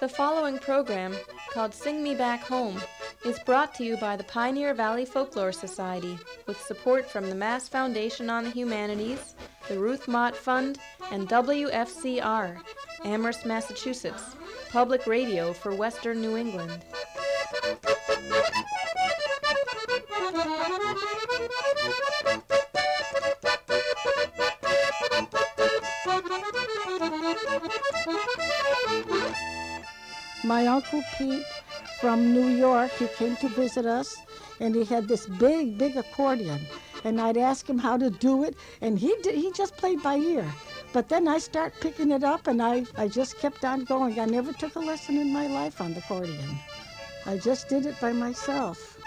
The following program, called Sing Me Back Home, is brought to you by the Pioneer Valley Folklore Society with support from the Mass Foundation on the Humanities, the Ruth Mott Fund, and WFCR, Amherst, Massachusetts, public radio for Western New England. Uncle Pete from New York, he came to visit us and he had this big, big accordion. And I'd ask him how to do it, and he, did, he just played by ear. But then I start picking it up and I, I just kept on going. I never took a lesson in my life on the accordion. I just did it by myself.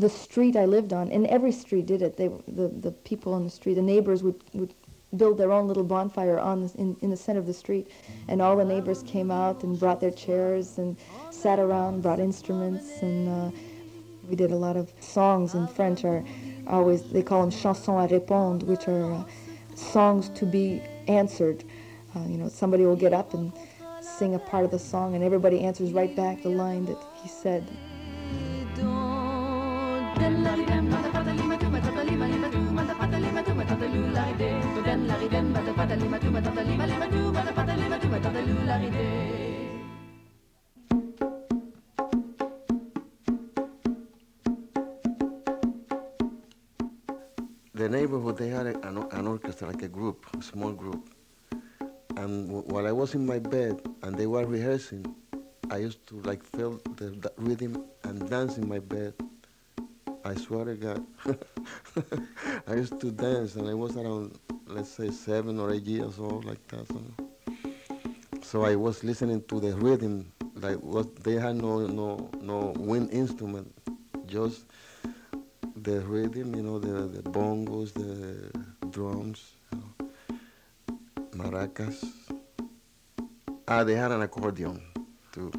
The street I lived on, and every street did it. They, the, the people on the street, the neighbors would, would build their own little bonfire on the, in, in the center of the street, and all the neighbors came out and brought their chairs and sat around, brought instruments, and uh, we did a lot of songs in French. Are always they call them chansons à répondre, which are uh, songs to be answered. Uh, you know, somebody will get up and sing a part of the song, and everybody answers right back the line that he said. The neighborhood, they had an, an orchestra, like a group, a small group. And while I was in my bed and they were rehearsing, I used to like feel the, the rhythm and dance in my bed. I swear to God. I used to dance and I was around, let's say, seven or eight years old, like that. So, so I was listening to the rhythm, like what they had no no no wind instrument, just the rhythm, you know, the, the bongos, the drums, you know, maracas. Ah, they had an accordion too.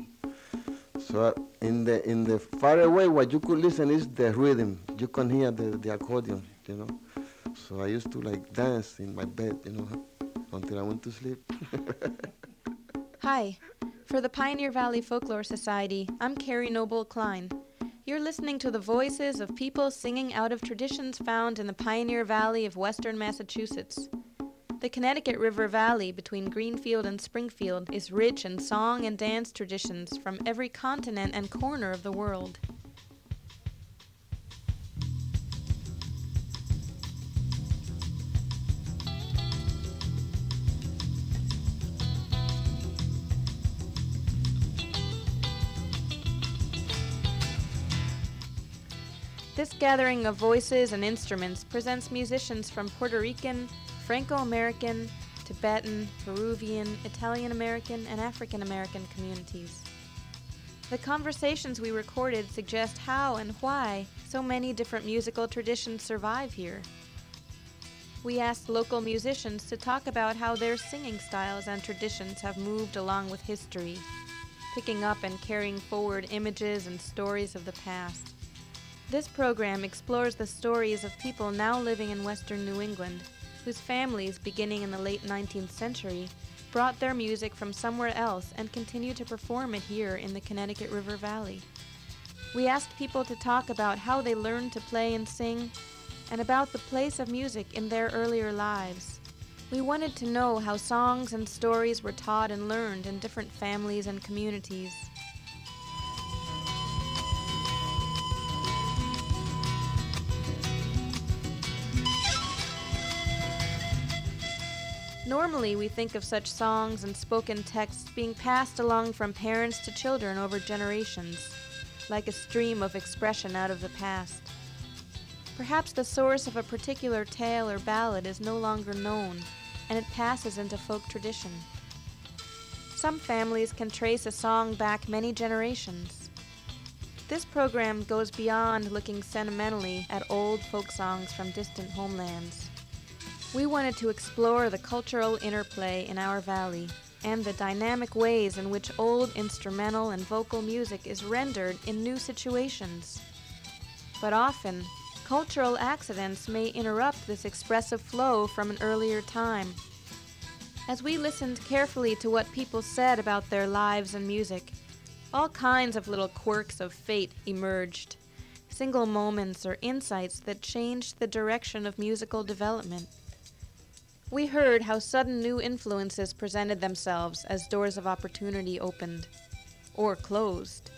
So in the in the far away, what you could listen is the rhythm. You can hear the, the accordion, you know. So I used to like dance in my bed, you know, until I went to sleep. Hi. For the Pioneer Valley Folklore Society, I'm Carrie Noble Klein. You're listening to the voices of people singing out of traditions found in the Pioneer Valley of western Massachusetts. The Connecticut River Valley between Greenfield and Springfield is rich in song and dance traditions from every continent and corner of the world. This gathering of voices and instruments presents musicians from Puerto Rican, Franco American, Tibetan, Peruvian, Italian American, and African American communities. The conversations we recorded suggest how and why so many different musical traditions survive here. We asked local musicians to talk about how their singing styles and traditions have moved along with history, picking up and carrying forward images and stories of the past. This program explores the stories of people now living in western New England whose families, beginning in the late 19th century, brought their music from somewhere else and continue to perform it here in the Connecticut River Valley. We asked people to talk about how they learned to play and sing, and about the place of music in their earlier lives. We wanted to know how songs and stories were taught and learned in different families and communities. Normally, we think of such songs and spoken texts being passed along from parents to children over generations, like a stream of expression out of the past. Perhaps the source of a particular tale or ballad is no longer known, and it passes into folk tradition. Some families can trace a song back many generations. This program goes beyond looking sentimentally at old folk songs from distant homelands. We wanted to explore the cultural interplay in our valley and the dynamic ways in which old instrumental and vocal music is rendered in new situations. But often, cultural accidents may interrupt this expressive flow from an earlier time. As we listened carefully to what people said about their lives and music, all kinds of little quirks of fate emerged, single moments or insights that changed the direction of musical development. We heard how sudden new influences presented themselves as doors of opportunity opened or closed.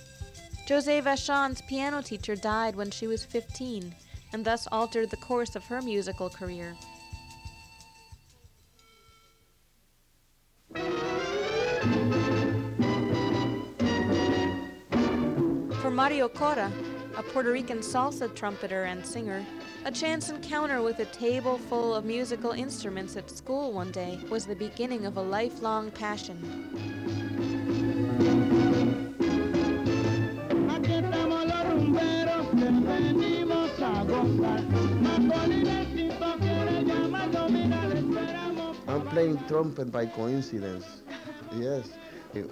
Josée Vachon's piano teacher died when she was 15 and thus altered the course of her musical career. For Mario Cora, a Puerto Rican salsa trumpeter and singer, a chance encounter with a table full of musical instruments at school one day was the beginning of a lifelong passion. I'm playing trumpet by coincidence. Yes.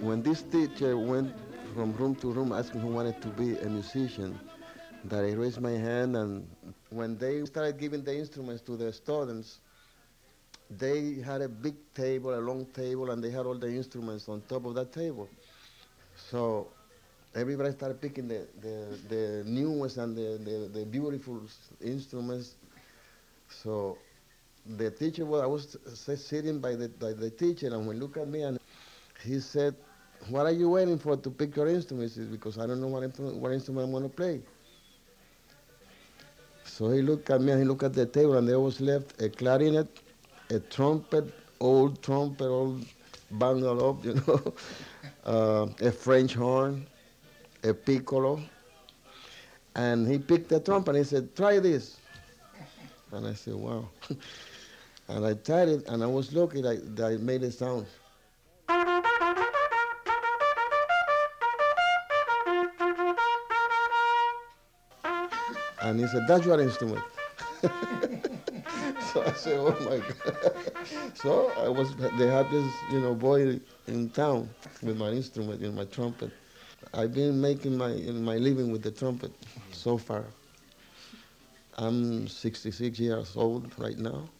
When this teacher went from room to room asking who wanted to be a musician, that I raised my hand and when they started giving the instruments to the students, they had a big table, a long table, and they had all the instruments on top of that table. So everybody started picking the, the, the newest and the, the, the beautiful instruments. So the teacher, was, I was sitting by the, by the teacher, and when he looked at me, and he said, what are you waiting for to pick your instruments? Because I don't know what, what instrument I'm going to play. So he looked at me and he looked at the table, and there was left a clarinet, a trumpet, old trumpet, old bundled up, you know, uh, a French horn, a piccolo. And he picked the trumpet and he said, try this. And I said, wow. and I tried it, and I was lucky that, that it made a sound. And he said, that's your instrument. so I said, oh my God. so I was the happiest, you know, boy in town with my instrument, in my trumpet. I've been making my, my living with the trumpet so far. I'm 66 years old right now.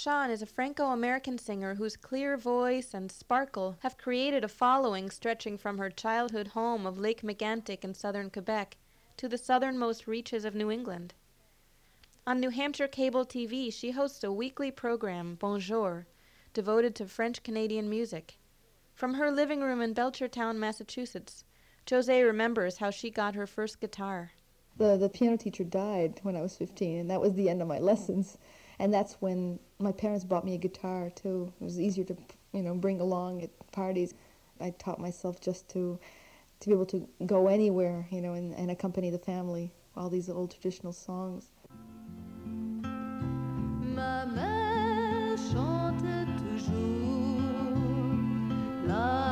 Vachon is a Franco American singer whose clear voice and sparkle have created a following stretching from her childhood home of Lake Megantic in southern Quebec to the southernmost reaches of New England. On New Hampshire cable TV, she hosts a weekly program, Bonjour, devoted to French Canadian music. From her living room in Belchertown, Massachusetts, Josée remembers how she got her first guitar. The, the piano teacher died when I was 15, and that was the end of my lessons and that's when my parents bought me a guitar too. It was easier to, you know, bring along at parties. I taught myself just to, to be able to go anywhere, you know, and, and accompany the family. All these old traditional songs. Chante toujours la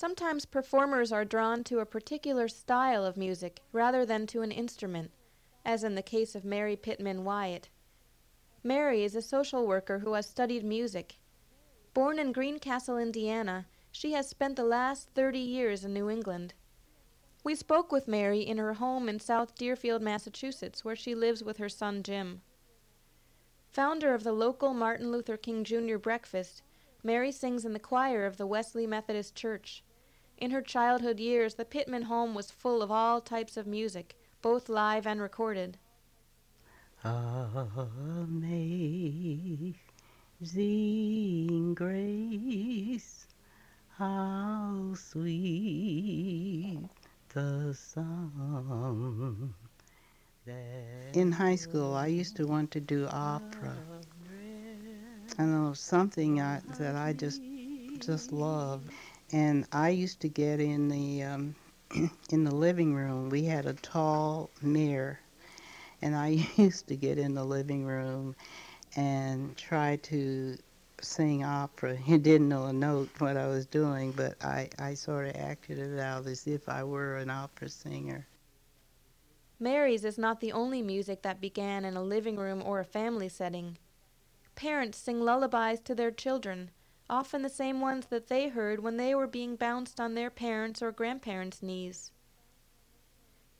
Sometimes performers are drawn to a particular style of music rather than to an instrument, as in the case of Mary Pittman Wyatt. Mary is a social worker who has studied music. Born in Greencastle, Indiana, she has spent the last 30 years in New England. We spoke with Mary in her home in South Deerfield, Massachusetts, where she lives with her son Jim. Founder of the local Martin Luther King Jr. breakfast, Mary sings in the choir of the Wesley Methodist Church. In her childhood years, the Pittman home was full of all types of music, both live and recorded. Amazing grace, how sweet the song. In high school, I used to want to do opera. I know was something I, that I just just loved. And I used to get in the um, in the living room. We had a tall mirror, and I used to get in the living room and try to sing opera. He didn't know a note what I was doing, but I, I sort of acted it out as if I were an opera singer. Mary's is not the only music that began in a living room or a family setting. Parents sing lullabies to their children, often the same ones that they heard when they were being bounced on their parents' or grandparents' knees.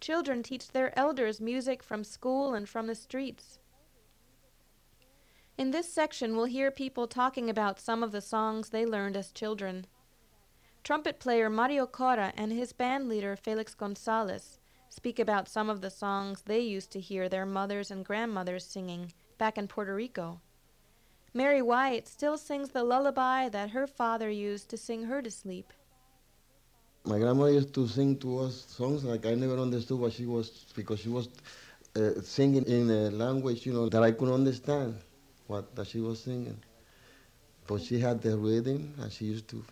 Children teach their elders music from school and from the streets. In this section, we'll hear people talking about some of the songs they learned as children. Trumpet player Mario Cora and his band leader Felix Gonzalez speak about some of the songs they used to hear their mothers and grandmothers singing back in Puerto Rico. Mary Wyatt still sings the lullaby that her father used to sing her to sleep. My grandmother used to sing to us songs like I never understood what she was because she was uh, singing in a language you know that I couldn't understand what that she was singing. But she had the rhythm and she used to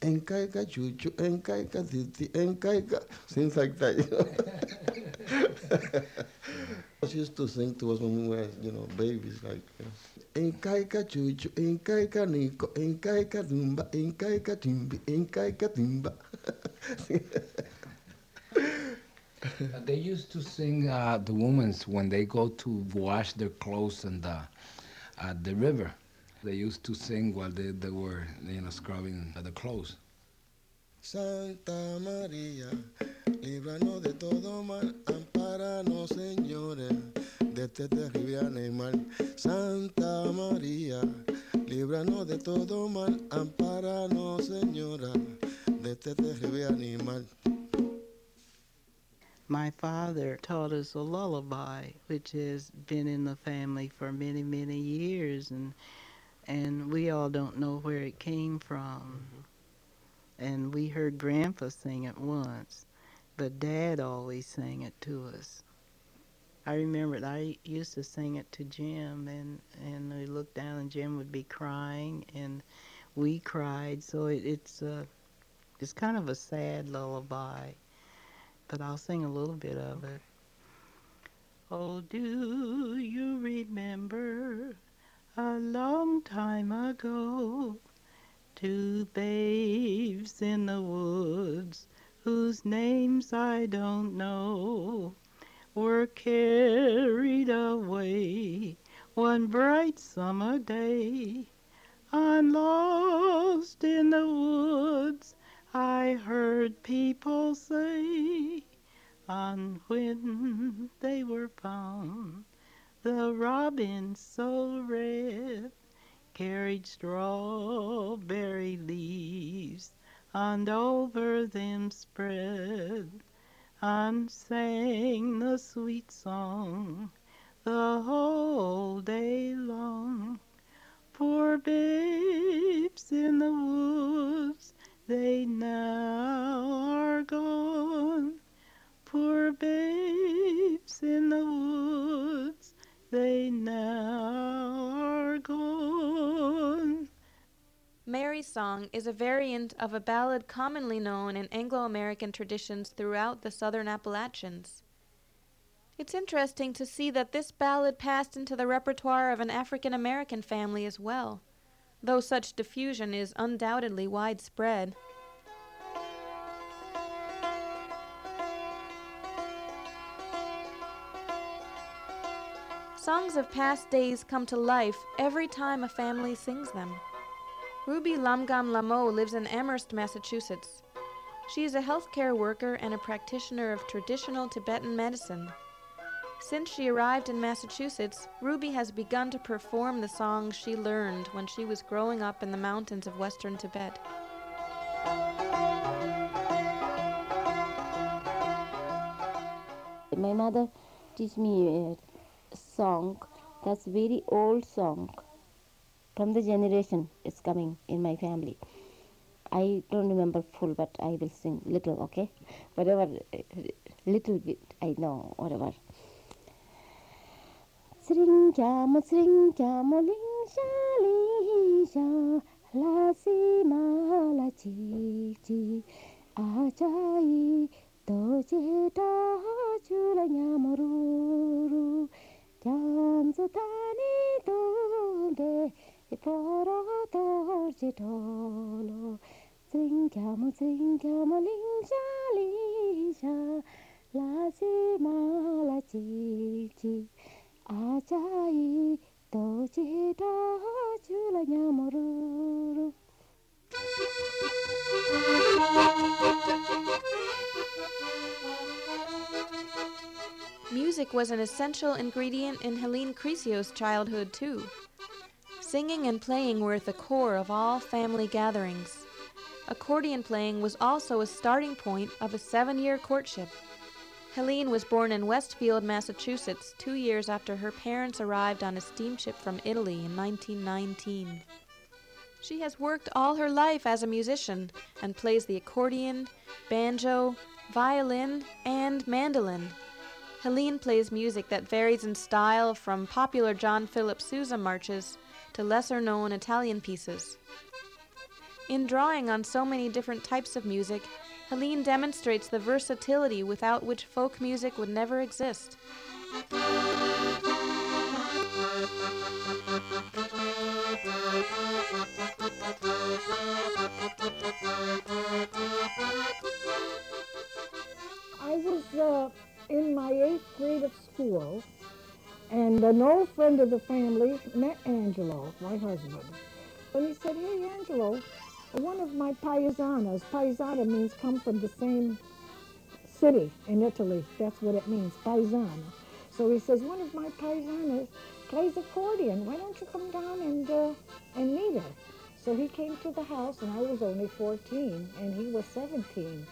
encaiga chuchu, encaiga titi, encaiga, things like that. You know? used to sing to us when we were, you know, babies, like, you know, encaiga chuchu, encaiga nico, encaiga dumba, encaiga timbi, encaiga timba. Uh, they used to sing uh, the women's when they go to wash their clothes in the at the river. They used to sing while they, they were you know scrubbing the clothes. Santa María, líbranos de todo mal, amparanos, señores, de este terrible animal. Santa María, líbranos de todo mal, amparanos, señora, de este terrible animal. My father taught us a lullaby, which has been in the family for many, many years, and and we all don't know where it came from. Mm-hmm. And we heard Grandpa sing it once, but Dad always sang it to us. I remember I used to sing it to Jim, and and we looked down, and Jim would be crying, and we cried. So it, it's uh, it's kind of a sad lullaby but I'll sing a little bit of it. Oh, do you remember a long time ago two babes in the woods whose names I don't know were carried away one bright summer day. I'm lost in the woods I heard people say, and when they were found, the robin so red carried strawberry leaves and over them spread and sang the sweet song the whole day long. Poor babes in the woods they now are gone. Poor babes in the woods, they now are gone. Mary's Song is a variant of a ballad commonly known in Anglo American traditions throughout the southern Appalachians. It's interesting to see that this ballad passed into the repertoire of an African American family as well though such diffusion is undoubtedly widespread. Songs of past days come to life every time a family sings them. Ruby Lamgam Lamo lives in Amherst, Massachusetts. She is a healthcare worker and a practitioner of traditional Tibetan medicine. Since she arrived in Massachusetts, Ruby has begun to perform the songs she learned when she was growing up in the mountains of western Tibet. My mother teach me a song that's very old song from the generation it's coming in my family. I don't remember full, but I will sing little, okay? Whatever, little bit I know, whatever. Sring jam, sring jam, ling sha, ling sha, la si ma la chi chi, a chai, to che ta chu la nyam ru ru, jam su ta ni to de, e poro to che to lo. Sing jam, sing jam, ling sha, ling sha, la si ma la chi chi. 아자이 도지다 줄라냐 모르르 Music was an essential ingredient in Helene Crisio's childhood, too. Singing and playing were at the core of all family gatherings. Accordion playing was also a starting point of a seven year courtship. Helene was born in Westfield, Massachusetts, two years after her parents arrived on a steamship from Italy in 1919. She has worked all her life as a musician and plays the accordion, banjo, violin, and mandolin. Helene plays music that varies in style from popular John Philip Sousa marches to lesser known Italian pieces. In drawing on so many different types of music, Helene demonstrates the versatility without which folk music would never exist. I was uh, in my eighth grade of school, and an old friend of the family met Angelo, my husband. And he said, Hey, Angelo, one of my paisanas, paisana means come from the same city in Italy. That's what it means, paisana. So he says, one of my paisanas plays accordion. Why don't you come down and, uh, and meet her? So he came to the house, and I was only 14, and he was 17.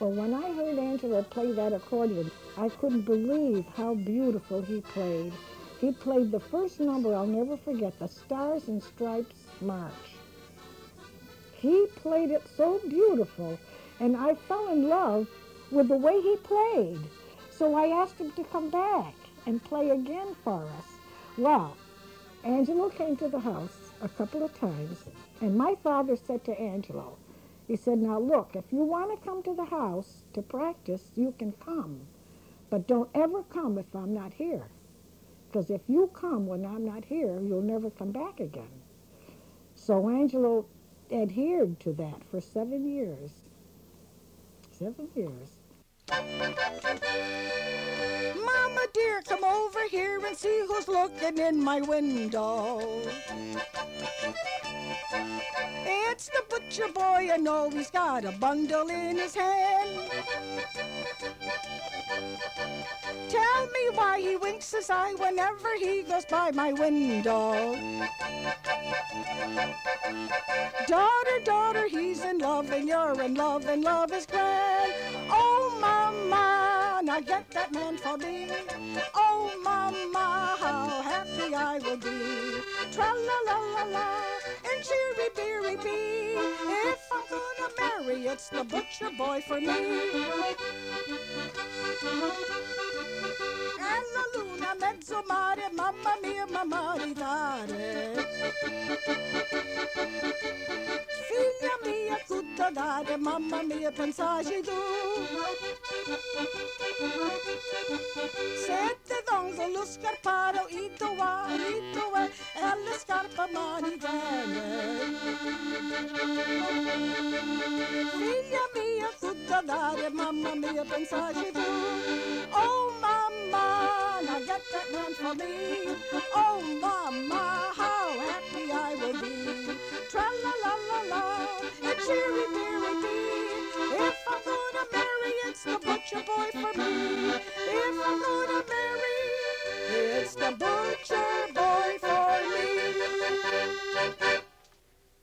Well, when I heard Angelo play that accordion, I couldn't believe how beautiful he played. He played the first number I'll never forget, the Stars and Stripes March. He played it so beautiful, and I fell in love with the way he played. So I asked him to come back and play again for us. Well, Angelo came to the house a couple of times, and my father said to Angelo, he said, now look, if you want to come to the house to practice, you can come. But don't ever come if I'm not here. Because if you come when I'm not here, you'll never come back again. So Angelo adhered to that for seven years. Seven years. Mama over here and see who's looking in my window. It's the butcher boy, I know he's got a bundle in his hand. Tell me why he winks his eye whenever he goes by my window. Daughter, daughter, he's in love and you're in love and love is grand. Oh, mama, now get that man for me. Oh, mama, how happy I will be. Tra la la la la, and cheery beery bee. If I'm gonna marry, it's the butcher boy for me. E la luna mezzo mare, mamma mia, mamma ridare. Figlia mia, tutto dare, mamma mia, pensaci tu. Sette dongo lo scarparo, i tua, i tua, e le mani bene. Figlia mia, tutto dare, mamma mia, pensaci tu. Oh mamma now get that man for me. Oh, mama, how happy I will be. Tra la la, dee. If I'm gonna marry, it's the butcher boy for me. If I'm gonna marry, it's the butcher boy for me.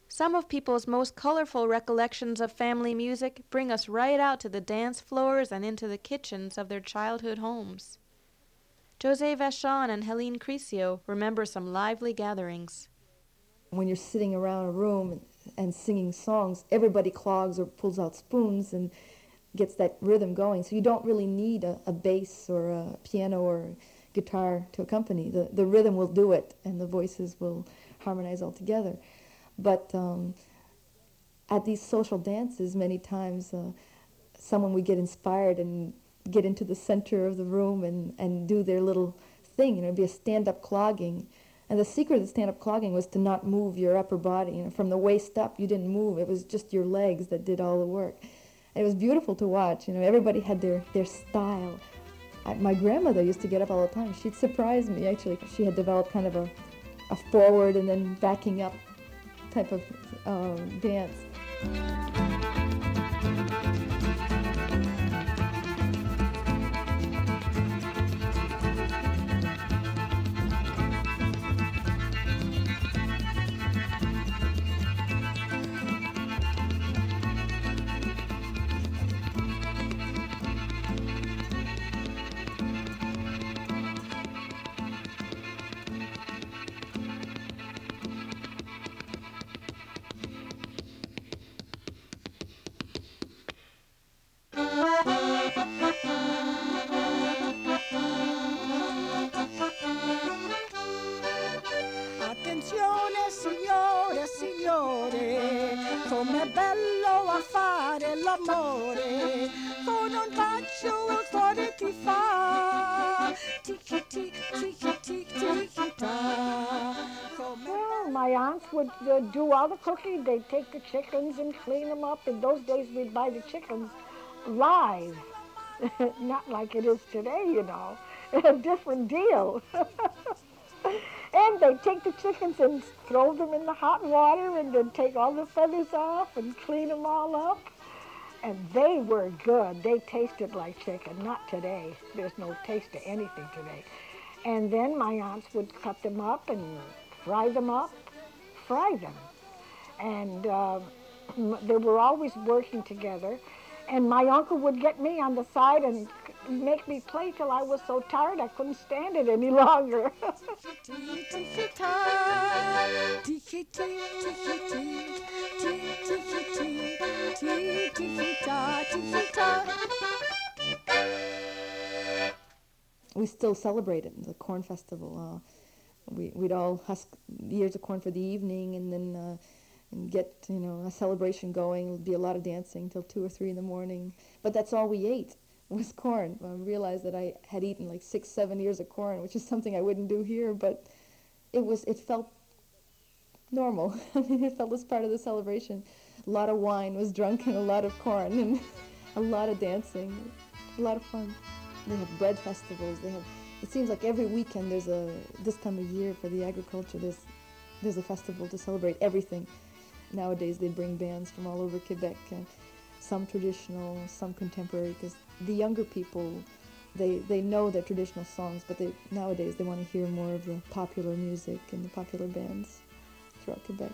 Some of people's most colorful recollections of family music bring us right out to the dance floors and into the kitchens of their childhood homes. Josée Vachon and Helene Crisio remember some lively gatherings. When you're sitting around a room and, singing songs, everybody clogs or pulls out spoons and gets that rhythm going. So you don't really need a, a bass or a piano or guitar to accompany. The, the rhythm will do it and the voices will harmonize all together. But um, at these social dances, many times uh, someone would get inspired and get into the center of the room and, and do their little thing. You know, it'd be a stand-up clogging. And the secret of stand-up clogging was to not move your upper body. You know, from the waist up, you didn't move. It was just your legs that did all the work. And it was beautiful to watch. You know, everybody had their, their style. I, my grandmother used to get up all the time. She'd surprise me, actually. She had developed kind of a, a forward and then backing up type of um, dance. All the cooking. They'd take the chickens and clean them up. In those days, we'd buy the chickens live, not like it is today, you know. A different deal. and they'd take the chickens and throw them in the hot water and then take all the feathers off and clean them all up. And they were good. They tasted like chicken. Not today. There's no taste to anything today. And then my aunts would cut them up and fry them up, fry them. And uh, they were always working together. And my uncle would get me on the side and make me play till I was so tired I couldn't stand it any longer. we still celebrate it, the corn festival. Uh, we, we'd all husk ears of corn for the evening and then uh, and get, you know, a celebration going. It'd be a lot of dancing till 2 or 3 in the morning. But that's all we ate was corn. I realized that I had eaten like six, seven ears of corn, which is something I wouldn't do here, but it was, it felt normal. I mean, it felt as part of the celebration. A lot of wine was drunk and a lot of corn and a lot of dancing, a lot of fun. They have bread festivals. They have. It seems like every weekend there's a this time of year for the agriculture. There's there's a festival to celebrate everything. Nowadays they bring bands from all over Quebec, and some traditional, some contemporary. Because the younger people, they they know their traditional songs, but they nowadays they want to hear more of the popular music and the popular bands throughout Quebec.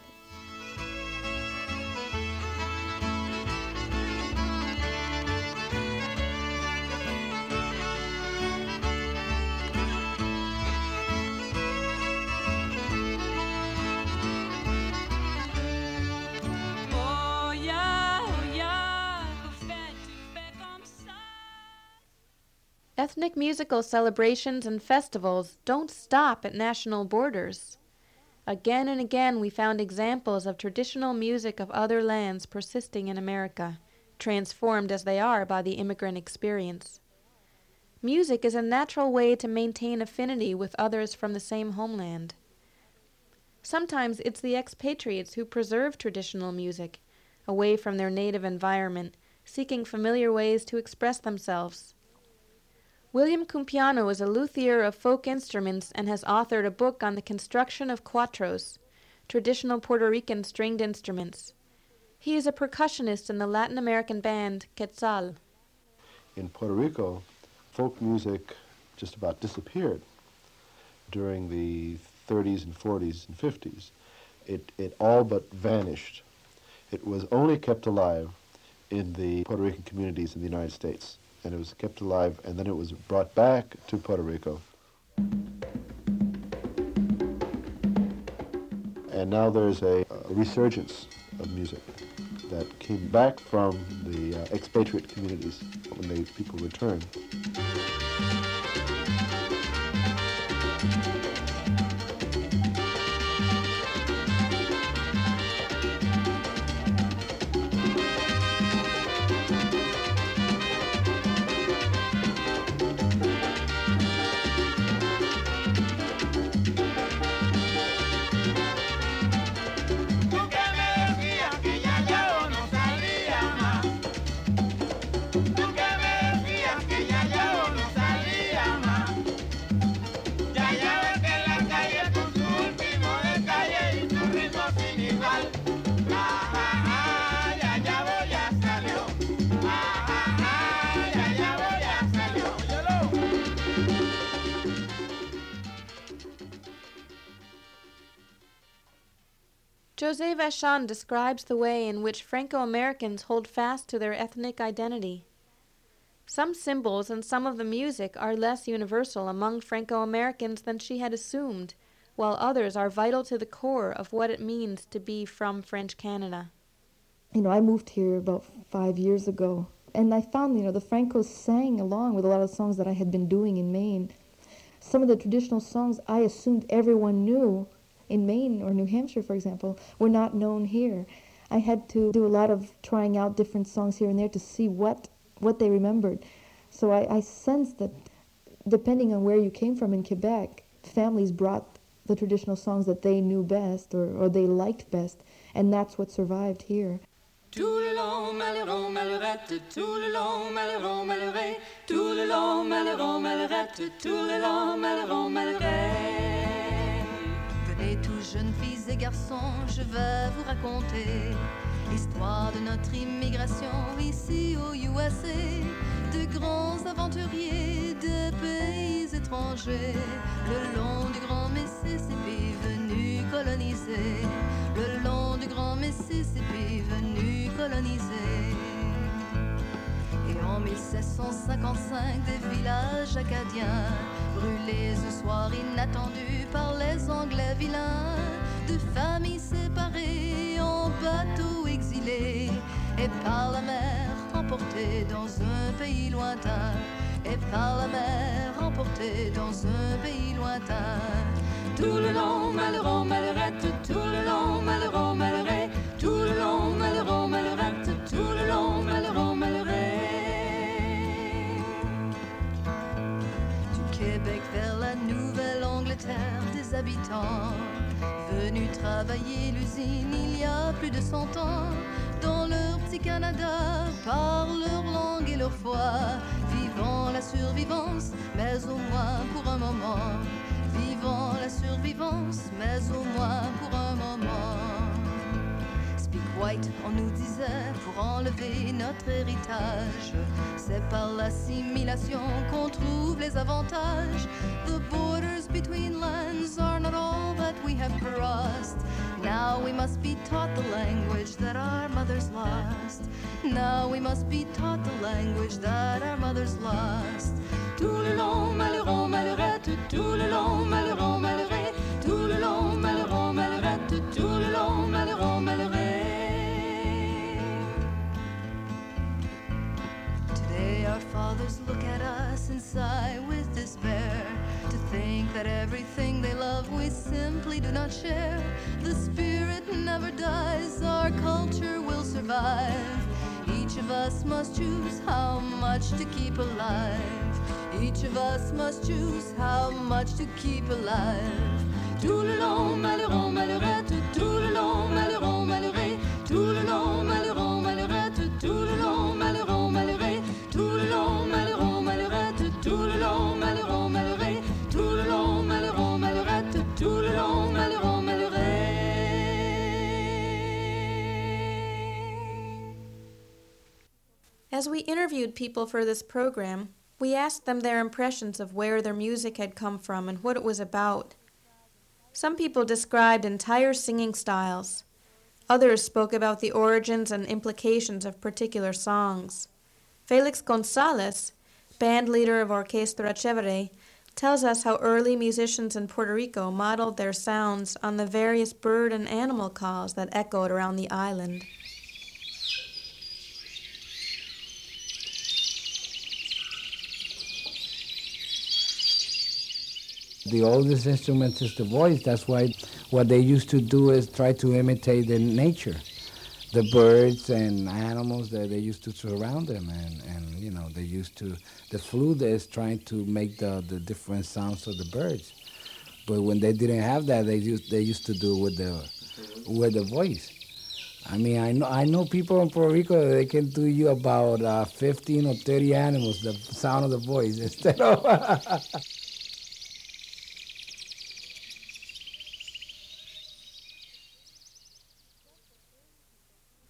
Ethnic musical celebrations and festivals don't stop at national borders. Again and again, we found examples of traditional music of other lands persisting in America, transformed as they are by the immigrant experience. Music is a natural way to maintain affinity with others from the same homeland. Sometimes it's the expatriates who preserve traditional music, away from their native environment, seeking familiar ways to express themselves. William Cumpiano is a luthier of folk instruments and has authored a book on the construction of cuatros, traditional Puerto Rican stringed instruments. He is a percussionist in the Latin American band Quetzal. In Puerto Rico, folk music just about disappeared during the 30s and 40s and 50s. It, it all but vanished. It was only kept alive in the Puerto Rican communities in the United States. And it was kept alive, and then it was brought back to Puerto Rico. And now there's a, a resurgence of music that came back from the uh, expatriate communities when they, people returned. Josée Vachon describes the way in which Franco Americans hold fast to their ethnic identity. Some symbols and some of the music are less universal among Franco Americans than she had assumed, while others are vital to the core of what it means to be from French Canada. You know, I moved here about five years ago, and I found, you know, the Francos sang along with a lot of songs that I had been doing in Maine. Some of the traditional songs I assumed everyone knew in Maine or New Hampshire, for example, were not known here. I had to do a lot of trying out different songs here and there to see what what they remembered. So I, I sensed that depending on where you came from in Quebec, families brought the traditional songs that they knew best or, or they liked best, and that's what survived here. Tout le long, malheureux, tout le long, malheureux, malheureux, tout le long, malheureux, tout le long, malheureux, malheureux. Tous jeunes filles et garçons, je vais vous raconter l'histoire de notre immigration ici au USA, de grands aventuriers de pays étrangers, le long du grand Mississippi venu coloniser, le long du grand Mississippi venu coloniser. Et en 1755, des villages acadiens brûlés ce soir inattendu par les Anglais vilains, de familles séparées en bateaux exilés, et par la mer emportés dans un pays lointain, et par la mer emportés dans un pays lointain. Tout le long, malheureux, malheurette, tout le long, malheureux, malheureux, tout le long, malheureux, malheurette, habitants venus travailler l'usine il y a plus de cent ans. Dans leur petit Canada, par leur langue et leur foi, vivant la survivance, mais au moins pour un moment. Vivant la survivance, mais au moins pour un moment. White, on nous disait, pour enlever notre héritage, c'est par l'assimilation qu'on trouve les avantages. The borders between lands are not all that we have crossed. Now we must be taught the language that our mothers lost. Now we must be taught the language that our mothers lost. Tout le long, malheureux, malheurette, tout le long, malheureux, fathers look at us and sigh with despair to think that everything they love we simply do not share. The spirit never dies, our culture will survive. Each of us must choose how much to keep alive. Each of us must choose how much to keep alive. Tout le long, malheureux, tout le long, malheureux, As we interviewed people for this program, we asked them their impressions of where their music had come from and what it was about. Some people described entire singing styles. Others spoke about the origins and implications of particular songs. Felix Gonzalez, band leader of Orquestra Chevere, tells us how early musicians in Puerto Rico modeled their sounds on the various bird and animal calls that echoed around the island. The oldest instrument is the voice. That's why what they used to do is try to imitate the nature, the birds and animals that they used to surround them, and, and you know they used to. The flute is trying to make the, the different sounds of the birds, but when they didn't have that, they used they used to do with the with the voice. I mean, I know I know people in Puerto Rico they can do you about uh, 15 or 30 animals, the sound of the voice instead of.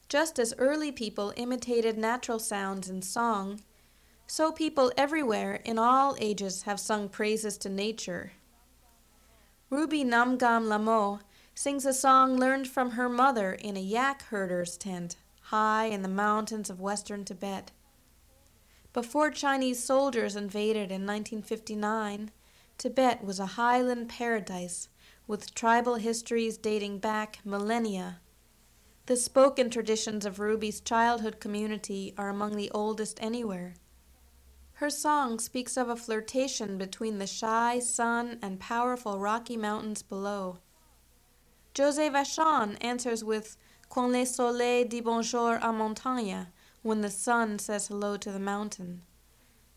Just as early people imitated natural sounds in song, so people everywhere in all ages have sung praises to nature. Ruby Namgam Lamo sings a song learned from her mother in a yak herder's tent high in the mountains of western Tibet. Before Chinese soldiers invaded in 1959, Tibet was a highland paradise with tribal histories dating back millennia. The spoken traditions of Ruby's childhood community are among the oldest anywhere. Her song speaks of a flirtation between the shy sun and powerful rocky mountains below. Josée Vachon answers with Quand le soleil dit bonjour à montagne, when the sun says hello to the mountain.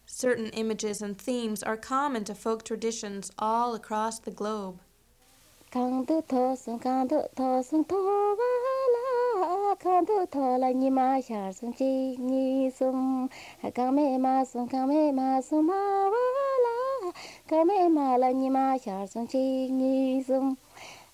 Certain images and themes are common to folk traditions all across the globe. 看到他了，你妈下生气，你送，刚没妈送，刚没妈送妈娃啦，刚没妈了，你妈下生气，你送，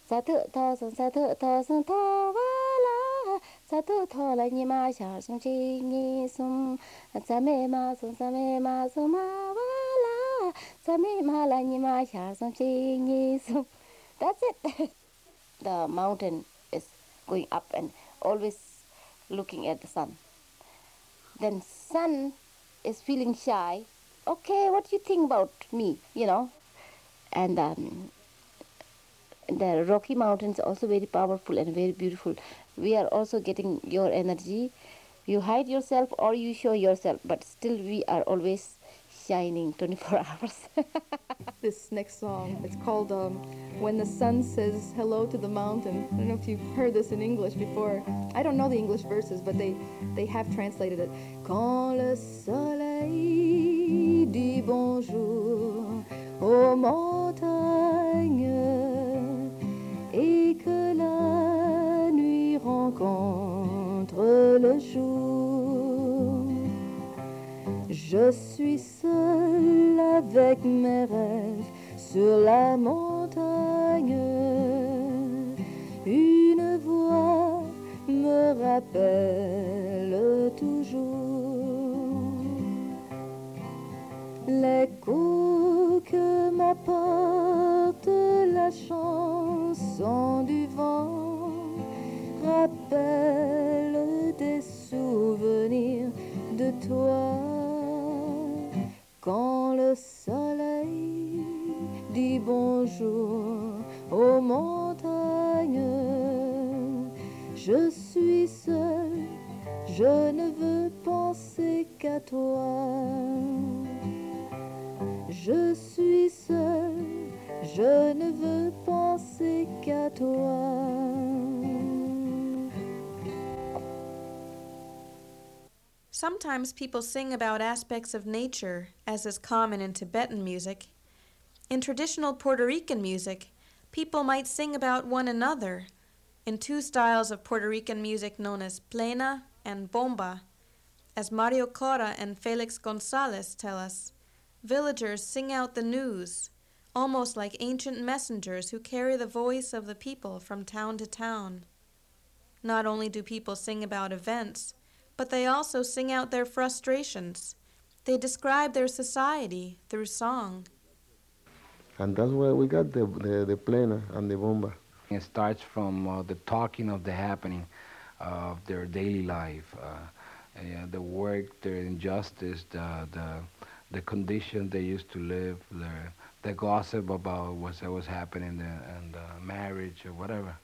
咋特他送，咋特他送他娃啦，咋特他了，你妈下生气，你送，咱没妈送，咱没妈送妈娃啦，咱没妈了，你妈下生气，你送，That's it. the mountain is going up and always looking at the sun. Then sun is feeling shy. Okay, what do you think about me? You know, and um, the Rocky Mountains also very powerful and very beautiful. We are also getting your energy. You hide yourself or you show yourself, but still we are always shining 24 hours. this next song. It's called um, When the Sun Says Hello to the Mountain. I don't know if you've heard this in English before. I don't know the English verses, but they, they have translated it. Quand le soleil dit bonjour aux montagnes et que la nuit rencontre le jour. Je suis seule avec mes rêves sur la montagne. Une voix me rappelle toujours l'écho que m'apporte la chanson du vent. Rappelle des souvenirs de toi. Quand le soleil dit bonjour aux montagnes, je suis seule, je ne veux penser qu'à toi. Je suis seule, je ne veux penser qu'à toi. Sometimes people sing about aspects of nature, as is common in Tibetan music. In traditional Puerto Rican music, people might sing about one another in two styles of Puerto Rican music known as plena and bomba. As Mario Cora and Felix Gonzalez tell us, villagers sing out the news, almost like ancient messengers who carry the voice of the people from town to town. Not only do people sing about events, But they also sing out their frustrations. They describe their society through song. And that's where we got the, the, the plena and the bomba. It starts from uh, the talking of the happening of their daily life, uh, uh, the work, their injustice, the, the, the condition they used to live, the, the gossip about what was happening in the marriage or whatever.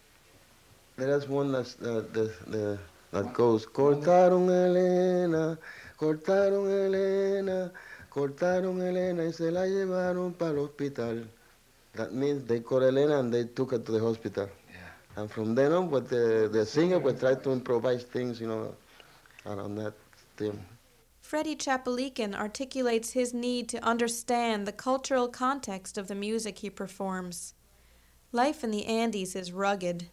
There is one that's, uh, the, the, that goes, Cortaron Elena, cortaron Elena, cortaron Elena y se la llevaron para el hospital. That means they caught Elena and they took her to the hospital. Yeah. And from then on, what the, the singer would try to improvise things, you know, around that theme. Freddie Chapelican articulates his need to understand the cultural context of the music he performs. Life in the Andes is rugged.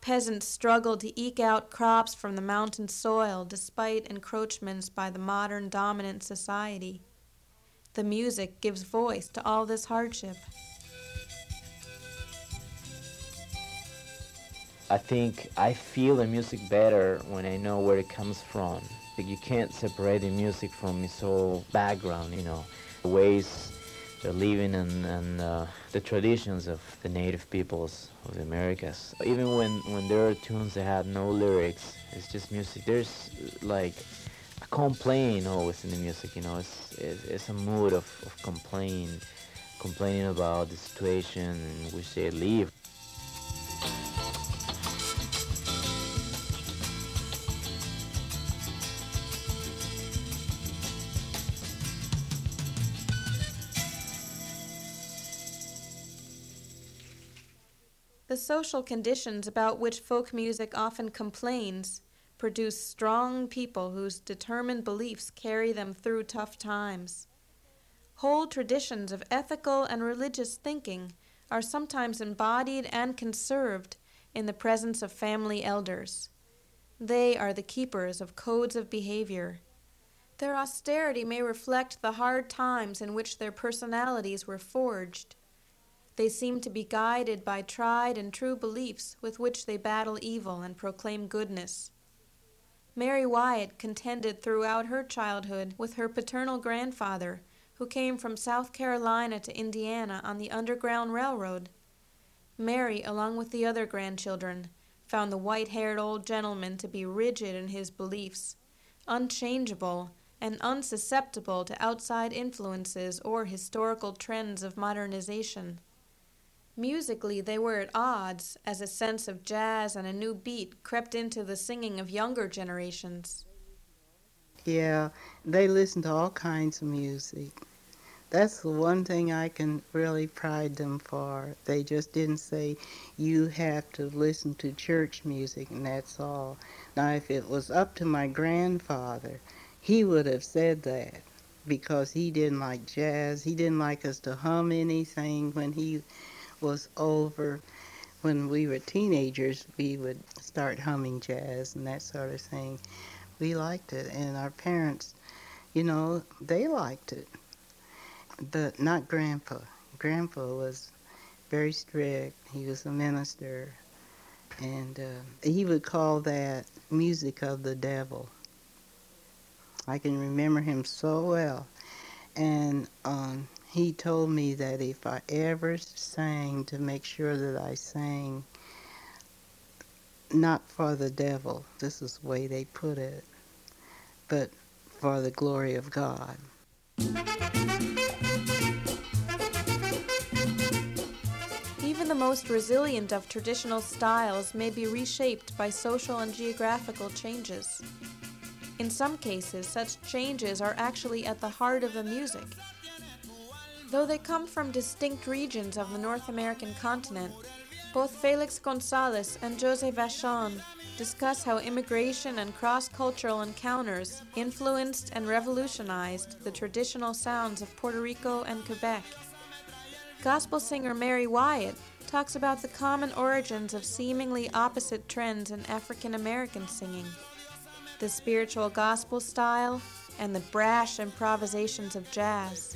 Peasants struggle to eke out crops from the mountain soil despite encroachments by the modern dominant society. The music gives voice to all this hardship. I think I feel the music better when I know where it comes from. Like you can't separate the music from its whole background, you know, ways they're living and, and uh, the traditions of the native peoples of the Americas. Even when, when there are tunes that have no lyrics, it's just music. There's like a complaint always in the music, you know, it's, it's, it's a mood of, of complain, complaining about the situation in which they live. The social conditions about which folk music often complains produce strong people whose determined beliefs carry them through tough times. Whole traditions of ethical and religious thinking are sometimes embodied and conserved in the presence of family elders. They are the keepers of codes of behavior. Their austerity may reflect the hard times in which their personalities were forged. They seem to be guided by tried and true beliefs with which they battle evil and proclaim goodness. Mary Wyatt contended throughout her childhood with her paternal grandfather, who came from South Carolina to Indiana on the Underground Railroad. Mary, along with the other grandchildren, found the white haired old gentleman to be rigid in his beliefs, unchangeable, and unsusceptible to outside influences or historical trends of modernization. Musically, they were at odds as a sense of jazz and a new beat crept into the singing of younger generations. Yeah, they listen to all kinds of music. That's the one thing I can really pride them for. They just didn't say, you have to listen to church music and that's all. Now, if it was up to my grandfather, he would have said that because he didn't like jazz. He didn't like us to hum anything when he was over. When we were teenagers, we would start humming jazz and that sort of thing. We liked it, and our parents, you know, they liked it. But not Grandpa. Grandpa was very strict. He was a minister, and uh, he would call that music of the devil. I can remember him so well. And um, he told me that if I ever sang, to make sure that I sang not for the devil, this is the way they put it, but for the glory of God. Even the most resilient of traditional styles may be reshaped by social and geographical changes. In some cases, such changes are actually at the heart of the music. Though they come from distinct regions of the North American continent, both Felix Gonzalez and Josée Vachon discuss how immigration and cross cultural encounters influenced and revolutionized the traditional sounds of Puerto Rico and Quebec. Gospel singer Mary Wyatt talks about the common origins of seemingly opposite trends in African American singing the spiritual gospel style and the brash improvisations of jazz.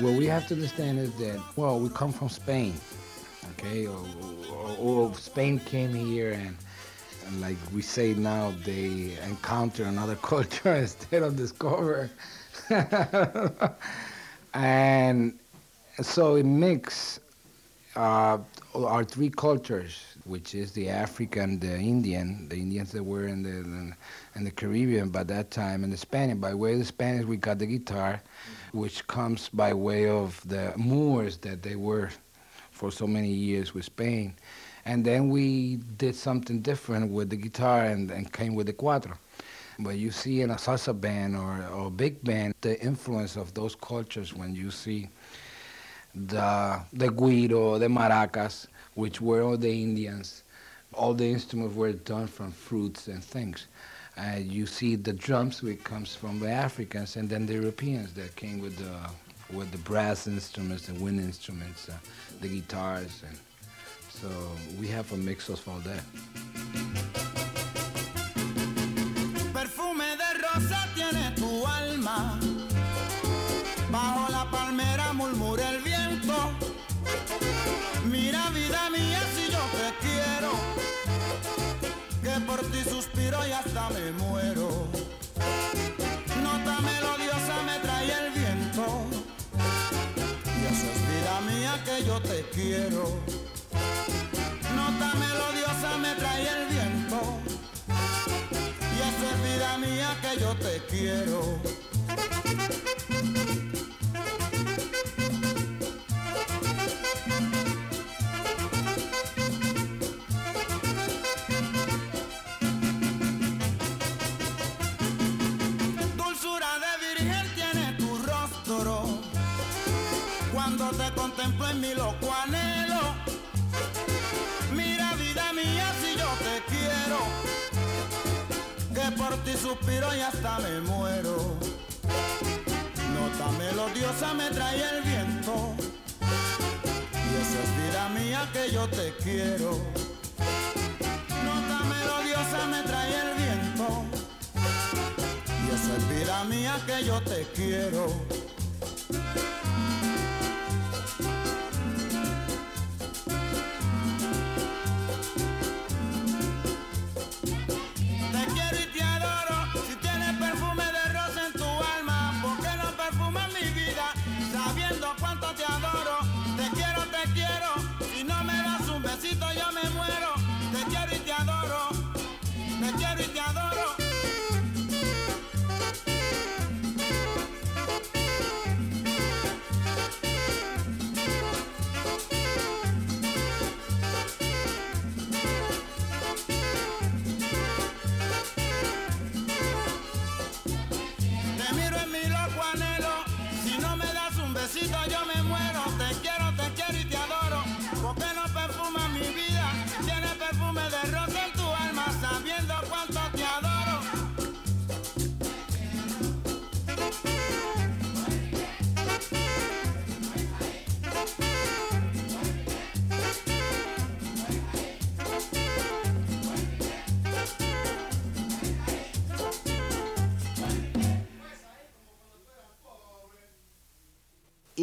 What we have to understand is that, well, we come from Spain, okay? Or, or, or Spain came here and like we say now, they encounter another culture instead of discover. and so it mix uh, our three cultures, which is the African, the Indian, the Indians that were in the in the Caribbean by that time, and the Spanish. By way of the Spanish, we got the guitar, which comes by way of the Moors that they were for so many years with Spain. And then we did something different with the guitar and, and came with the cuatro. But you see in a salsa band or, or big band, the influence of those cultures when you see the, the guiro, the maracas, which were all the Indians. All the instruments were done from fruits and things. Uh, you see the drums, which comes from the Africans, and then the Europeans that came with the with the brass instruments, the wind instruments, uh, the guitars, and so we have a mix of all that. Perfume de rosa tiene tu alma. Bajo la palmera murmura el viento. Mira vida mía si yo te quiero. Que por ti suspiro y hasta me muero. Nota melodiosa me trae el viento. Y eso es vida mía que yo te quiero. Nota melodiosa me trae el viento. Y es vida mía que yo te quiero. Dulzura de ti suspiro y hasta me muero. Nota melodiosa me trae el viento. Y esa es vida mía que yo te quiero. Nota melodiosa me trae el viento. Y esa es vida mía que yo te quiero.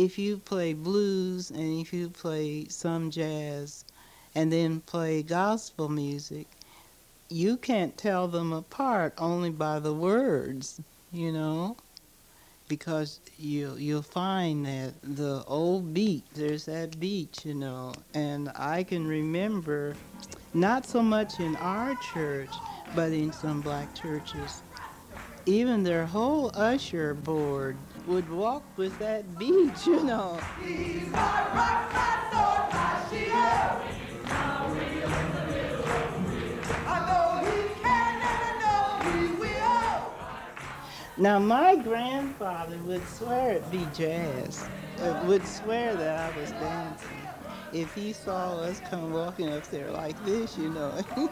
If you play blues and if you play some jazz and then play gospel music, you can't tell them apart only by the words, you know, because you you'll find that the old beat, there's that beat, you know, and I can remember not so much in our church, but in some black churches, even their whole usher board would walk with that beat, you know. Now, my grandfather would swear it'd be jazz, uh, would swear that I was dancing. If he saw us come walking up there like this, you know,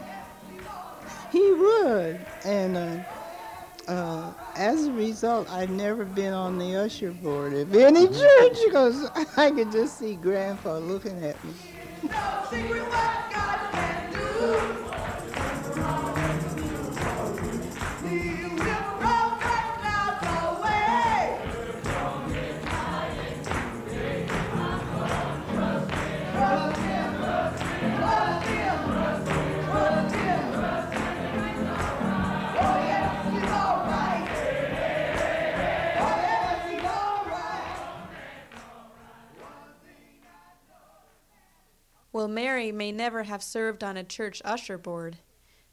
he would. And uh, uh, as a result, I've never been on the usher board. Of any church because I could just see Grandpa looking at me. Well, never have served on a church usher board,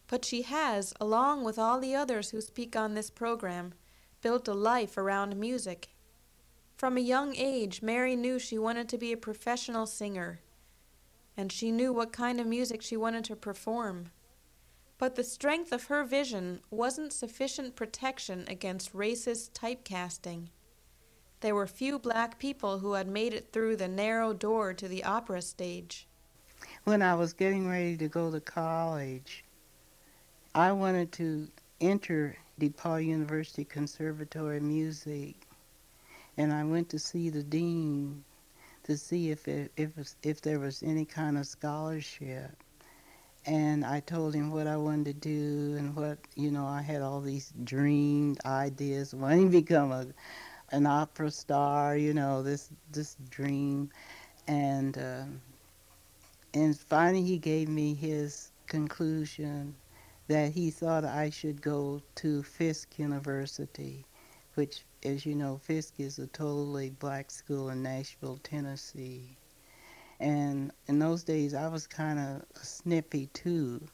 but she has, along with all the others who speak on this program, built a life around music. From a young age, Mary knew she wanted to be a professional singer, and she knew what kind of music she wanted to perform. But the strength of her vision wasn't sufficient protection against racist typecasting. There were few black people who had made it through the narrow door to the opera stage. When I was getting ready to go to college, I wanted to enter DePaul University Conservatory of Music, and I went to see the dean to see if it, if if there was any kind of scholarship. And I told him what I wanted to do and what you know I had all these dreamed ideas wanting to become a an opera star, you know this this dream, and uh, and finally he gave me his conclusion that he thought I should go to Fisk University, which, as you know, Fisk is a totally black school in Nashville, Tennessee. And in those days, I was kind of snippy too,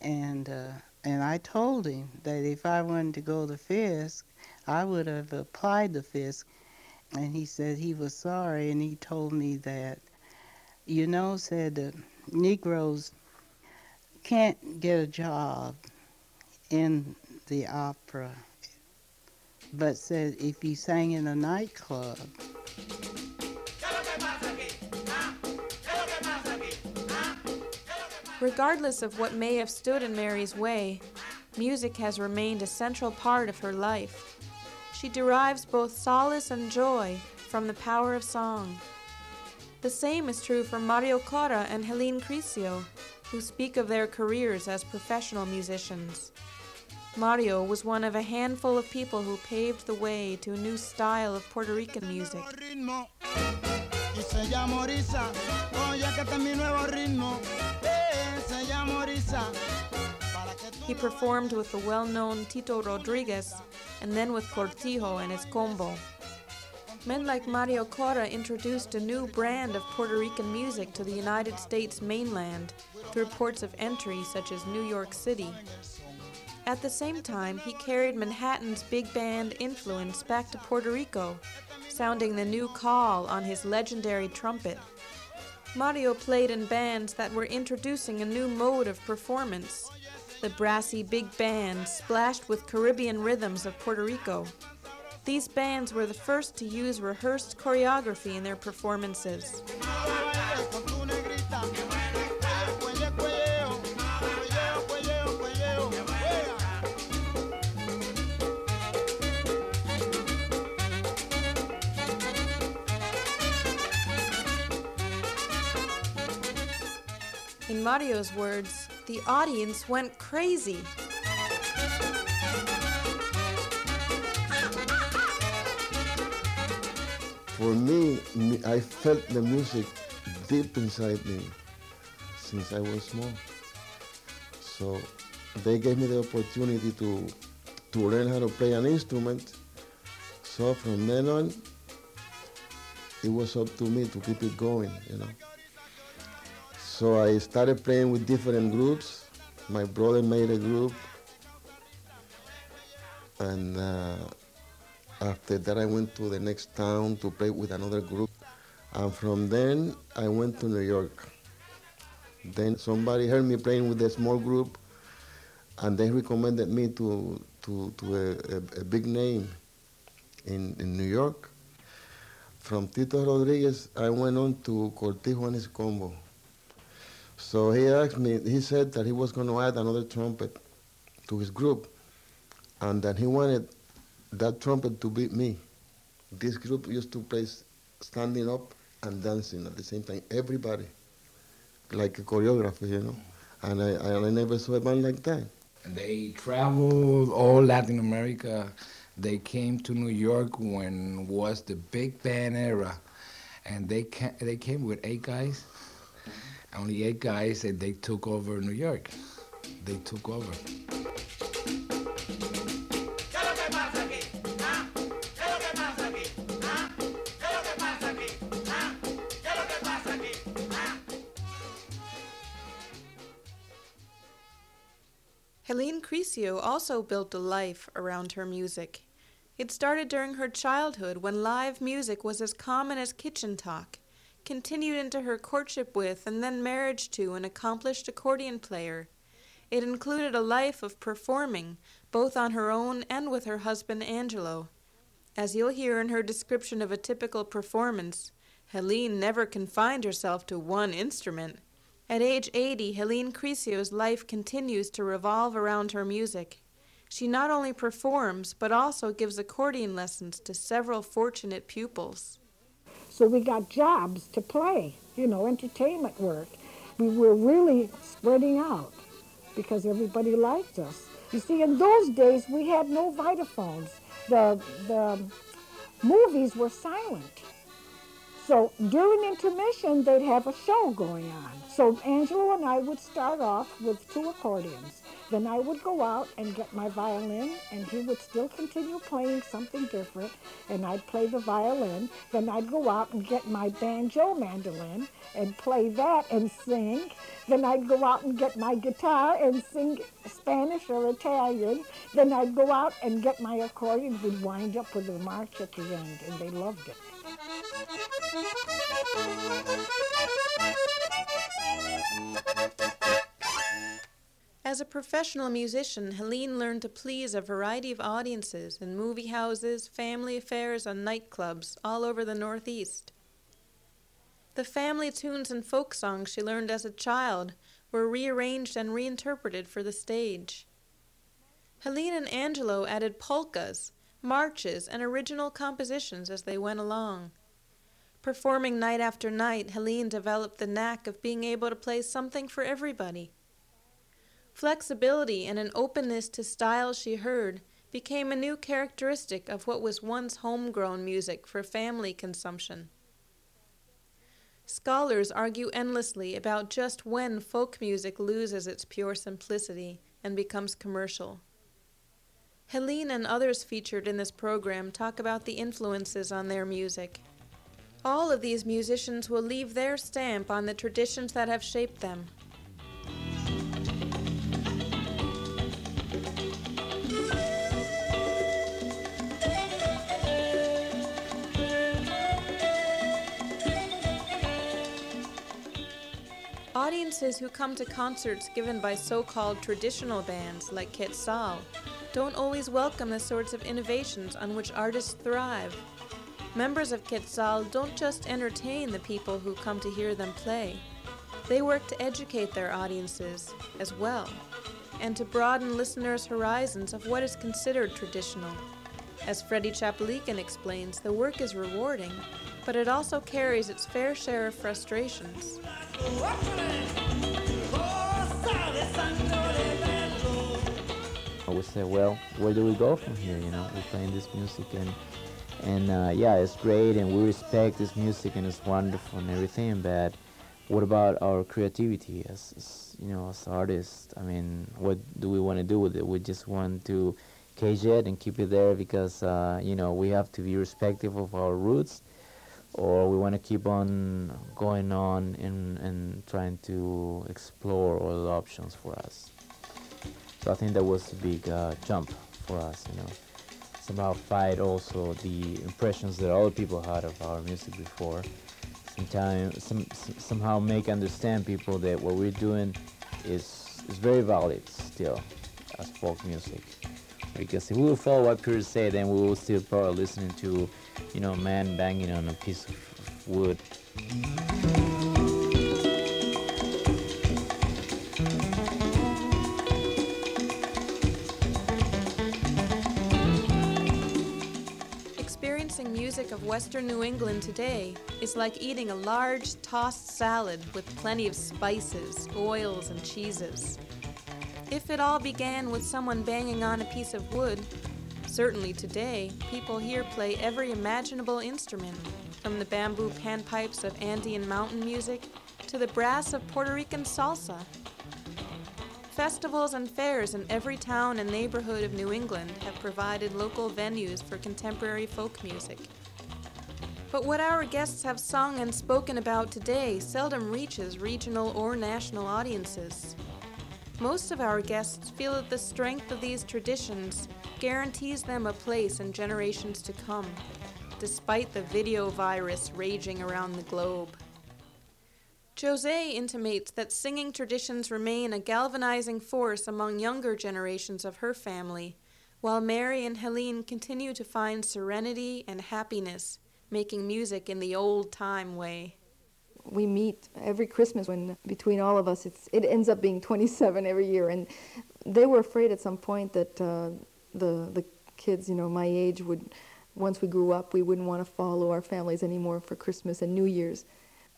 and uh, and I told him that if I wanted to go to Fisk, I would have applied to Fisk. And he said he was sorry, and he told me that, you know, said uh, Negroes can't get a job in the opera, but said if you sang in a nightclub, Regardless of what may have stood in Mary's way, music has remained a central part of her life. She derives both solace and joy from the power of song. The same is true for Mario Cora and Helene Crisio, who speak of their careers as professional musicians. Mario was one of a handful of people who paved the way to a new style of Puerto Rican music. y se llama Orisa. Oye, que este es mi nuevo ritmo. Eh, se llama Orisa. He performed with the well known Tito Rodriguez and then with Cortijo and his combo. Men like Mario Cora introduced a new brand of Puerto Rican music to the United States mainland through ports of entry such as New York City. At the same time, he carried Manhattan's big band influence back to Puerto Rico, sounding the new call on his legendary trumpet. Mario played in bands that were introducing a new mode of performance the brassy big band splashed with Caribbean rhythms of Puerto Rico. These bands were the first to use rehearsed choreography in their performances. In Mario's words, the audience went crazy. For me, I felt the music deep inside me since I was small. So they gave me the opportunity to to learn how to play an instrument. So from then on, it was up to me to keep it going, you know. So I started playing with different groups. My brother made a group, and uh, after that, I went to the next town to play with another group. And from then, I went to New York. Then somebody heard me playing with a small group, and they recommended me to, to, to a, a, a big name in, in New York. From Tito Rodriguez, I went on to Cortijo and his combo. So he asked me, he said that he was going to add another trumpet to his group, and that he wanted that trumpet to beat me. This group used to play standing up and dancing at the same time, everybody, like a choreographer, you know. And I, and I never saw a band like that. They traveled all Latin America. They came to New York when was the big band era, and they ca- they came with eight guys, only eight guys, and they took over New York. They took over. Helene Crescio also built a life around her music. It started during her childhood when live music was as common as kitchen talk, continued into her courtship with and then marriage to an accomplished accordion player. It included a life of performing, both on her own and with her husband Angelo. As you'll hear in her description of a typical performance, Helene never confined herself to one instrument. At age 80, Helene Crescio's life continues to revolve around her music. She not only performs, but also gives accordion lessons to several fortunate pupils. So we got jobs to play, you know, entertainment work. We were really spreading out because everybody liked us. You see, in those days, we had no vitaphones. The, the movies were silent. So during intermission, they'd have a show going on. So Angelo and I would start off with two accordions. Then I would go out and get my violin, and he would still continue playing something different, and I'd play the violin. Then I'd go out and get my banjo mandolin and play that and sing. Then I'd go out and get my guitar and sing Spanish or Italian. Then I'd go out and get my accordion. We'd wind up with a march at the end, and they loved it. As a professional musician, Helene learned to please a variety of audiences in movie houses, family affairs, and nightclubs all over the Northeast. The family tunes and folk songs she learned as a child were rearranged and reinterpreted for the stage. Helene and Angelo added polkas, marches, and original compositions as they went along. Performing night after night, Helene developed the knack of being able to play something for everybody. Flexibility and an openness to styles she heard became a new characteristic of what was once homegrown music for family consumption. Scholars argue endlessly about just when folk music loses its pure simplicity and becomes commercial. Helene and others featured in this program talk about the influences on their music. All of these musicians will leave their stamp on the traditions that have shaped them. Audiences who come to concerts given by so called traditional bands like Quetzal don't always welcome the sorts of innovations on which artists thrive. Members of Quetzal don't just entertain the people who come to hear them play, they work to educate their audiences as well, and to broaden listeners' horizons of what is considered traditional. As Freddie Chapelican explains, the work is rewarding, but it also carries its fair share of frustrations. I would say, well, where do we go from here? You know, we're playing this music and and uh, yeah, it's great, and we respect this music, and it's wonderful and everything. But what about our creativity as, as you know, as artists? I mean, what do we want to do with it? We just want to cage it and keep it there because uh, you know we have to be respectful of our roots, or we want to keep on going on and and trying to explore all the options for us. So I think that was a big uh, jump for us, you know somehow fight also the impressions that other people had of our music before. Sometimes, some, somehow make understand people that what we're doing is is very valid still as folk music. Because if we will follow what people say, then we will still probably listening to, you know, a man banging on a piece of wood. Music of Western New England today is like eating a large tossed salad with plenty of spices, oils, and cheeses. If it all began with someone banging on a piece of wood, certainly today people here play every imaginable instrument, from the bamboo panpipes of Andean mountain music to the brass of Puerto Rican salsa Festivals and fairs in every town and neighborhood of New England have provided local venues for contemporary folk music. But what our guests have sung and spoken about today seldom reaches regional or national audiences. Most of our guests feel that the strength of these traditions guarantees them a place in generations to come, despite the video virus raging around the globe. Josée intimates that singing traditions remain a galvanizing force among younger generations of her family, while Mary and Helene continue to find serenity and happiness making music in the old time way. We meet every Christmas when between all of us it's it ends up being 27 every year and they were afraid at some point that uh, the the kids, you know, my age would once we grew up we wouldn't want to follow our families anymore for Christmas and New Year's.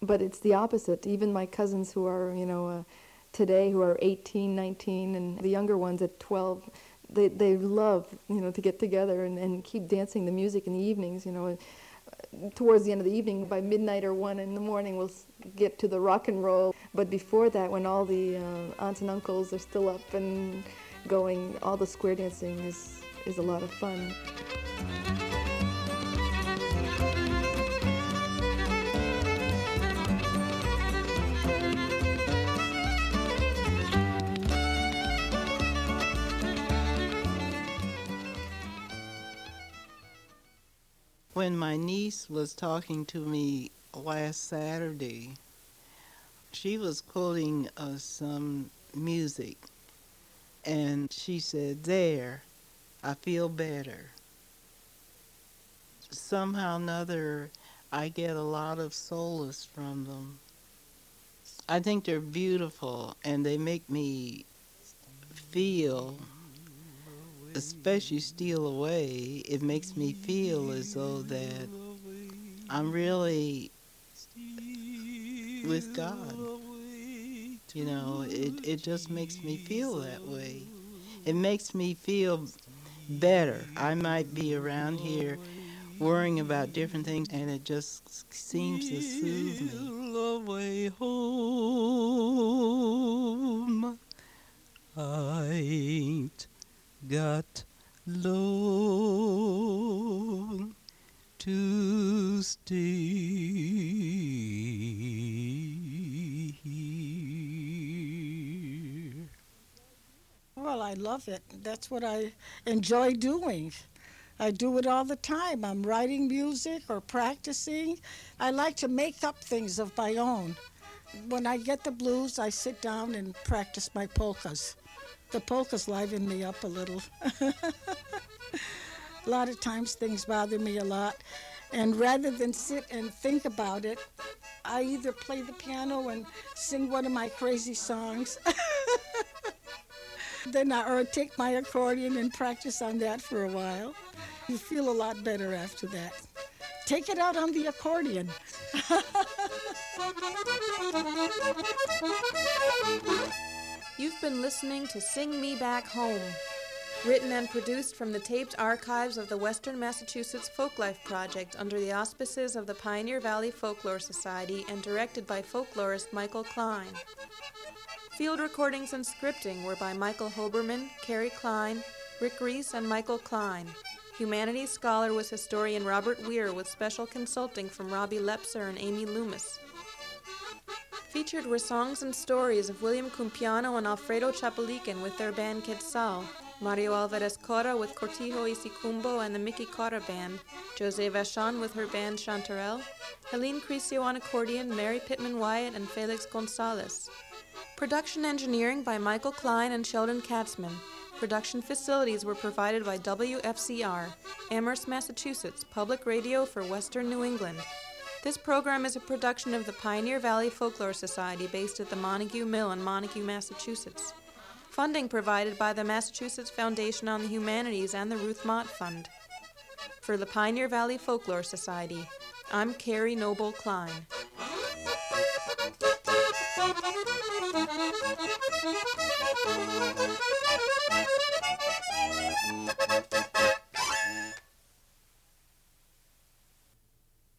But it's the opposite. Even my cousins who are, you know, uh, today who are 18, 19 and the younger ones at 12 they, they love you know to get together and, and keep dancing the music in the evenings you know towards the end of the evening, by midnight or one in the morning, we'll get to the rock and roll. But before that, when all the uh, aunts and uncles are still up and going, all the square dancing is, is a lot of fun. When my niece was talking to me last Saturday, she was quoting uh, some music, and she said, There, I feel better. Somehow or another, I get a lot of solace from them. I think they're beautiful, and they make me feel especially steal away, it makes me feel as though that I'm really with God. You know, it, it just makes me feel that way. It makes me feel better. I might be around here worrying about different things and it just seems to soothe me. home. I ain't got long to stay here. Well, I love it. That's what I enjoy doing. I do it all the time. I'm writing music or practicing. I like to make up things of my own. When I get the blues, I sit down and practice my polkas. The polkas liven me up a little. a lot of times things bother me a lot. And rather than sit and think about it, I either play the piano and sing one of my crazy songs. then I or take my accordion and practice on that for a while. You feel a lot better after that. Take it out on the accordion. You've been listening to Sing Me Back Home, written and produced from the taped archives of the Western Massachusetts Folklife Project under the auspices of the Pioneer Valley Folklore Society and directed by folklorist Michael Klein. Field recordings and scripting were by Michael Hoberman, Carrie Klein, Rick Reese, and Michael Klein. Humanities scholar was historian Robert Weir with special consulting from Robbie Lepser and Amy Loomis. Featured were songs and stories of William Cumpiano and Alfredo Chapalican with their band Quetzal, Mario Alvarez Cora with Cortijo y su Combo and the Mickey Cora Band, Josée Vachon with her band Chanterelle, Helene Crisio on accordion, Mary Pittman Wyatt, and Felix Gonzalez. Production engineering by Michael Klein and Sheldon Katzman. Production facilities were provided by WFCR, Amherst, Massachusetts, public radio for Western New England. This program is a production of the Pioneer Valley Folklore Society based at the Montague Mill in Montague, Massachusetts. Funding provided by the Massachusetts Foundation on the Humanities and the Ruth Mott Fund. For the Pioneer Valley Folklore Society, I'm Carrie Noble Klein.